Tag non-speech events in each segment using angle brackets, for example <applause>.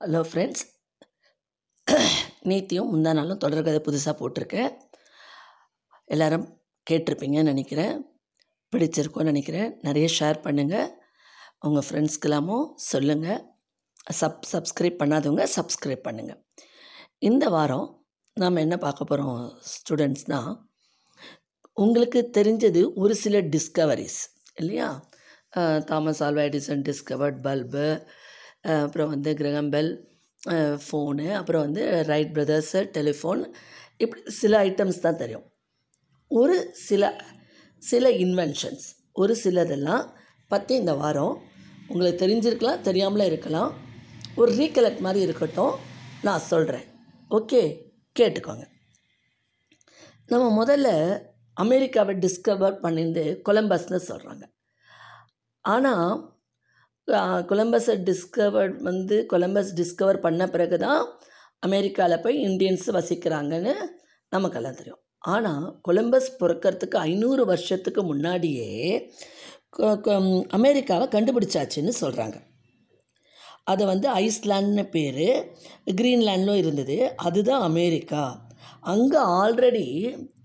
Hello friends <clears throat> நேத்தியும் முந்தா நாளும் தொடர்கதை புதுசாக போட்டிருக்கேன் எல்லாரும் கேட்டிருப்பீங்கன்னு நினைக்கிறேன். பிடிச்சிருக்கோன்னு நினைக்கிறேன். நிறைய ஷேர் பண்ணுங்கள் உங்கள் ஃப்ரெண்ட்ஸ்க்கெல்லாமும் சொல்லுங்கள் சப் சப்ஸ்கிரைப் பண்ணாதவங்க சப்ஸ்கிரைப் பண்ணுங்கள் இந்த வாரம் நாம் என்ன பார்க்க போகிறோம் ஸ்டூடெண்ட்ஸ்னால் உங்களுக்கு தெரிஞ்சது ஒரு சில டிஸ்கவரிஸ் இல்லையா? Thomas Alva Edison discovered bulb அப்புறம் வந்து கிரகம் பெல் ஃபோனு அப்புறம் வந்து ரைட் பிரதர்ஸு டெலிஃபோன் இப்படி சில ஐட்டம்ஸ் தான் தெரியும். ஒரு சில சில இன்வென்ஷன்ஸ் ஒரு சிலதெல்லாம் பற்றி இந்த வாரம் உங்களுக்கு தெரிஞ்சிருக்கலாம் தெரியாமலே இருக்கலாம். ஒரு ரீகலெக்ட் மாதிரி இருக்கட்டும் நான் சொல்கிறேன் ஓகே கேட்டுக்கோங்க. நம்ம முதல்ல அமெரிக்காவை டிஸ்கவர் பண்ணிருந்து கொலம்பஸ்னு சொல்கிறாங்க ஆனால் கொலம்பஸை டிஸ்கவர் வந்து கொலம்பஸ் டிஸ்கவர் பண்ண பிறகு தான் அமெரிக்காவில் போய் இந்தியன்ஸ் வசிக்கிறாங்கன்னு நமக்கெல்லாம் தெரியும். ஆனால் கொலம்பஸ் பிறக்கிறதுக்கு ஐநூறு வருஷத்துக்கு முன்னாடியே அமெரிக்காவை கண்டுபிடிச்சாச்சுன்னு சொல்கிறாங்க அதை வந்து ஐஸ்லாண்ட்னு பேர் க்ரீன்லேண்ட்லும் இருந்தது. அதுதான் அமெரிக்கா. அங்கே ஆல்ரெடி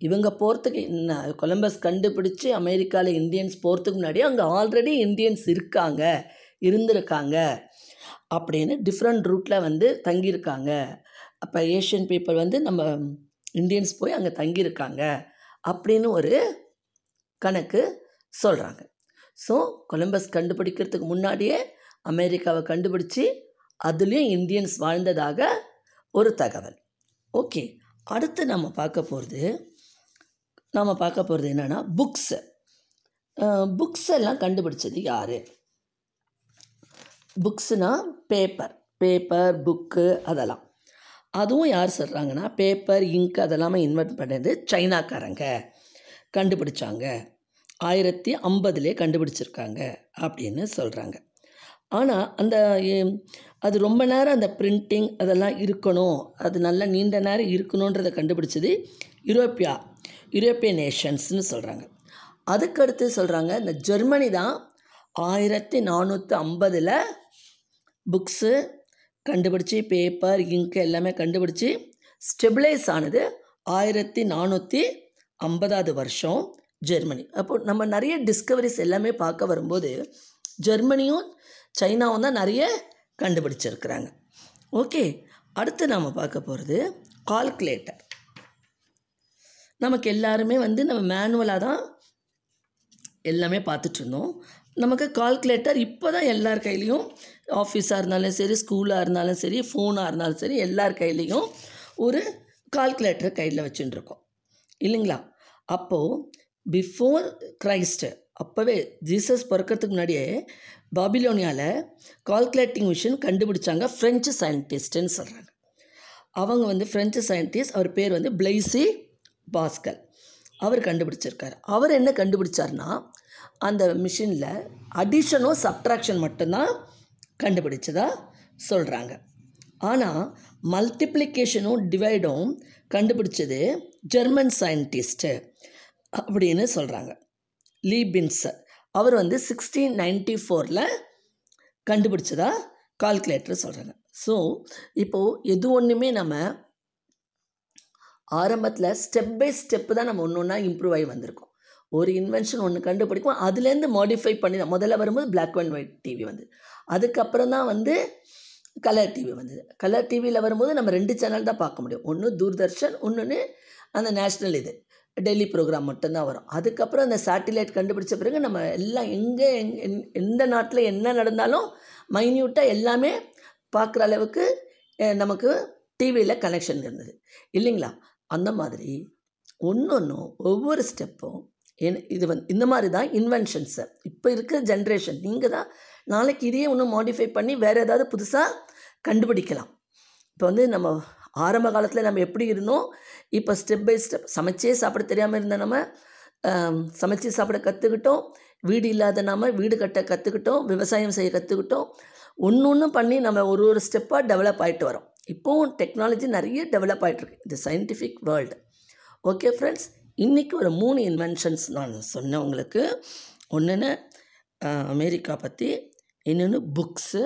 இவங்க போகிறதுக்கு என்ன கொலம்பஸ் கண்டுபிடிச்சி அமெரிக்காவில் இந்தியன்ஸ் போகிறதுக்கு முன்னாடி அங்கே ஆல்ரெடி இந்தியன்ஸ் இருக்காங்க. இருந்திருக்காங்க. அப்படின்னு டிஃப்ரெண்ட் ரூட்டில் வந்து தங்கியிருக்காங்க. அப்போ ஏஷியன் பீப்புள் வந்து நம்ம இந்தியன்ஸ் போய் அங்கே தங்கியிருக்காங்க அப்படின்னு ஒரு கணக்கு சொல்கிறாங்க ஸோ கொலம்பஸ் கண்டுபிடிக்கிறதுக்கு முன்னாடியே அமெரிக்காவை கண்டுபிடிச்சி அதுலேயும் இந்தியன்ஸ் வாழ்ந்ததாக ஒரு தகவல். ஓகே அடுத்து நம்ம பார்க்க போகிறது நம்ம பார்க்க போகிறது என்னென்னா புக்ஸு புக்ஸ் எல்லாம் கண்டுபிடிச்சது யார்? புக்ஸுனால் பேப்பர். பேப்பர் புக்கு அதெல்லாம். அதுவும் யார் சொல்கிறாங்கன்னா பேப்பர் இங்க் அதெல்லாமே இன்வெர்ட் பண்ணது சைனாக்காரங்க. கண்டுபிடிச்சாங்க. ஆயிரத்தி ஐம்பதுலேயே கண்டுபிடிச்சிருக்காங்க அப்படின்னு சொல்கிறாங்க ஆனால் அந்த அது ரொம்ப நேரம் அந்த பிரிண்டிங் அதெல்லாம் இருக்கணும். அது நல்ல நீண்ட நேரம் இருக்கணுன்றதை கண்டுபிடிச்சது யூரோப்பியா யூரோப்பிய நேஷன்ஸ்னு சொல்கிறாங்க அதுக்கடுத்து சொல்கிறாங்க இந்த ஜெர்மனி தான் ஆயிரத்தி நானூற்றி ஐம்பதில் புக்ஸு கண்டுபிடிச்சி பேப்பர் இங்கு எல்லாமே கண்டுபிடிச்சி ஸ்டெபிளைஸ் ஆனது ஆயிரத்தி நானூற்றி ஐம்பதாவது வருஷம் ஜெர்மனி. அப்போ நம்ம நிறைய டிஸ்கவரிஸ் எல்லாமே பார்க்க வரும்போது ஜெர்மனியும் சைனாவும் தான் நிறைய கண்டுபிடிச்சிருக்கிறாங்க. ஓகே அடுத்து நாம் பார்க்க போகிறது கால்குலேட்டர் நமக்கு எல்லாருமே வந்து நம்ம மேனுவலாக தான் எல்லாமே பார்த்துட்ருந்தோம் நமக்கு கால்குலேட்டர் இப்போ தான் எல்லார் கையிலையும் ஆஃபீஸாக இருந்தாலும் சரி ஸ்கூலாக இருந்தாலும் சரி ஃபோனாக இருந்தாலும் சரி எல்லார் கையிலையும் ஒரு கால்குலேட்டர் கையில் வச்சுட்டுருக்கோம். இல்லைங்களா? அப்போது பிஃபோர் கிரைஸ்ட்டு அப்போவே ஜீசஸ் பிறக்கிறதுக்கு முன்னாடியே பாபிலோனியாவில் கால்குலேட்டிங் மிஷின் கண்டுபிடிச்சாங்க ஃப்ரெஞ்சு சயின்டிஸ்ட்டுன்னு சொல்கிறாங்க அவங்க வந்து ஃப்ரெஞ்சு சயின்டிஸ்ட் அவர் பேர் வந்து பிளைசி பாஸ்கல் அவர் கண்டுபிடிச்சிருக்காரு. அவர் என்ன கண்டுபிடிச்சார்னா அந்த மிஷினில் அடிஷனும் சப்ட்ராக்ஷன் மட்டும்தான் கண்டுபிடிச்சதா சொல்கிறாங்க ஆனால் மல்டிப்ளிகேஷனும் டிவைடும் கண்டுபிடிச்சது ஜெர்மன் சயின்டிஸ்ட்டு அப்படின்னு சொல்கிறாங்க லீபின்ஸ் அவர் வந்து சிக்ஸ்டீன் நைன்டி ஃபோரில் கண்டுபிடிச்சதா கால்குலேட்டர் சொல்கிறாங்க ஸோ இப்போது எது ஒன்றுமே நம்ம ஆரம்பத்தில் ஸ்டெப் பை ஸ்டெப்பு தான் நம்ம ஒன்று ஒன்றா இம்ப்ரூவ் ஆகி வந்திருக்கோம். ஒரு இன்வென்ஷன் ஒன்று கண்டுபிடிக்கும் அதுலேருந்து மாடிஃபை பண்ணி தான். முதல்ல வரும்போது பிளாக் அண்ட் ஒயிட் டிவி வந்து அதுக்கப்புறம் தான் வந்து கலர் டிவி வந்தது. கலர் டிவியில் வரும்போது நம்ம ரெண்டு சேனல் தான் பார்க்க முடியும். ஒன்று தூர்தர்ஷன் ஒன்று அந்த நேஷ்னல் இது. டெல்லி ப்ரோக்ராம் மட்டும்தான் வரும். அதுக்கப்புறம் அந்த சேட்டிலைட் கண்டுபிடிச்ச பிறகு நம்ம எல்லாம் எங்கே எங் எந்த நாட்டில் என்ன நடந்தாலும் மைன்யூட்டாக எல்லாமே பார்க்குற அளவுக்கு நமக்கு டிவியில் கனெக்ஷன் இருந்தது. இல்லைங்களா? அந்த மாதிரி ஒன்று ஒன்றும் ஒவ்வொரு ஸ்டெப்பும் இது வந்து இந்த மாதிரி தான் இன்வென்ஷன்ஸு இப்போ இருக்கிற ஜென்ரேஷன் நீங்கள் தான் நாளைக்கு இதையே இன்னும் மாடிஃபை பண்ணி வேறு ஏதாவது புதுசாக கண்டுபிடிக்கலாம். இப்போ வந்து நம்ம ஆரம்ப காலத்தில் நம்ம எப்படி இருந்தோம்? இப்போ ஸ்டெப் பை ஸ்டெப் சமைச்சே சாப்பிட தெரியாமல் இருந்த நம்ம சமைச்சு சாப்பிட கற்றுக்கிட்டோம் வீடு இல்லாத நாம் வீடு கட்ட கற்றுக்கிட்டோம் விவசாயம் செய்ய கற்றுக்கிட்டோம் ஒன்று ஒன்று பண்ணி நம்ம ஒரு ஒரு ஸ்டெப்பாக டெவலப் ஆகிட்டு வரோம். இப்போவும் டெக்னாலஜி நிறைய டெவலப் ஆகிட்டுருக்கு இந்த சயின்டிஃபிக் வேர்ல்டு ஓகே ஃப்ரெண்ட்ஸ் இன்றைக்கி ஒரு மூணு இன்வென்ஷன்ஸ் நான் சொன்னேன் உங்களுக்கு. ஒன்றுன்னு அமெரிக்கா பற்றி இன்னொன்று புக்ஸு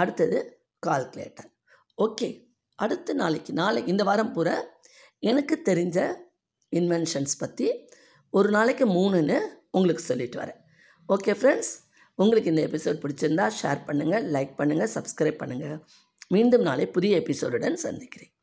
அடுத்தது கால்குலேட்டர் ஓகே அடுத்து நாளைக்கு நாளை இந்த வாரம் பூரா எனக்கு தெரிஞ்ச இன்வென்ஷன்ஸ் பற்றி ஒரு நாளைக்கு மூணுன்னு உங்களுக்கு சொல்லிட்டு வரேன். ஓகே ஃப்ரெண்ட்ஸ் உங்களுக்கு இந்த எபிசோட் பிடிச்சிருந்தா ஷேர் பண்ணுங்கள் லைக் பண்ணுங்கள் சப்ஸ்கிரைப் பண்ணுங்கள் மீண்டும் நாளை புதிய எபிசோடுடன் சந்திக்கிறேன்.